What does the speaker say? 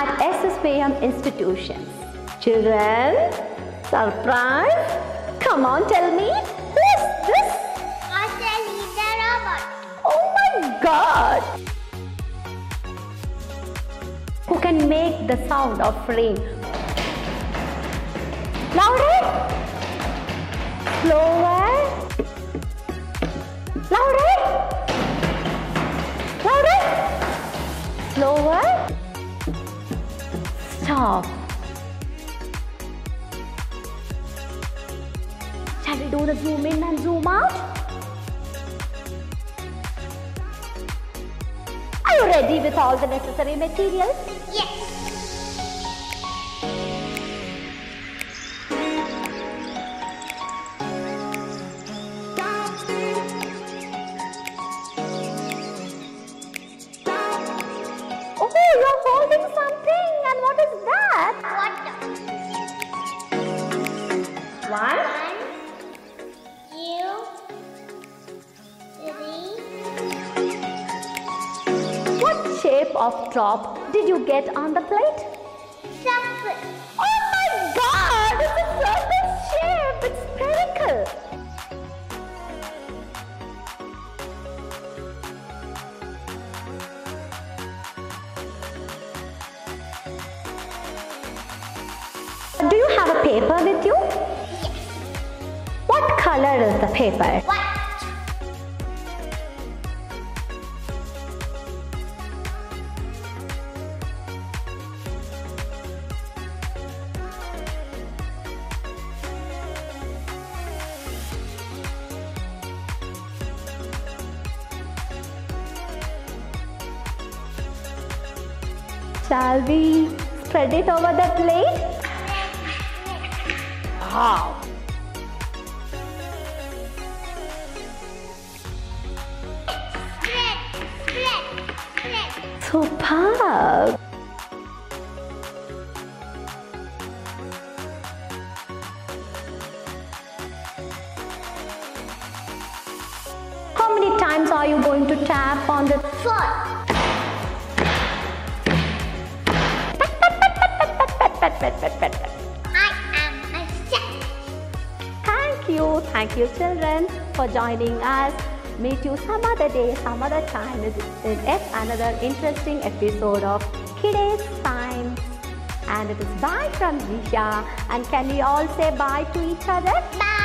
at SSVM institutions. Children, surprise! Come on, tell me, who is this? Australia robot. Oh my god! Who can make the sound of rain? Louder! Slower! Louder! Louder! Slower! Stop! Shall we do the zoom in and zoom out? Are you ready with all the necessary materials? Yes. Oh, you're holding something, what is that? Water. One, One, two, three, what shape of drop did you get on the plate? circle. Do you have a paper with you? Yes. What color is the paper? White. Shall we spread it over the plate? Spread. Superb. How many times are you going to tap on the Four. I you, thank you, children, for joining us. Meet you some other day, some other time yet another interesting episode of Kiddies Time. And it is bye from Zisha. And can we all say bye to each other? Bye.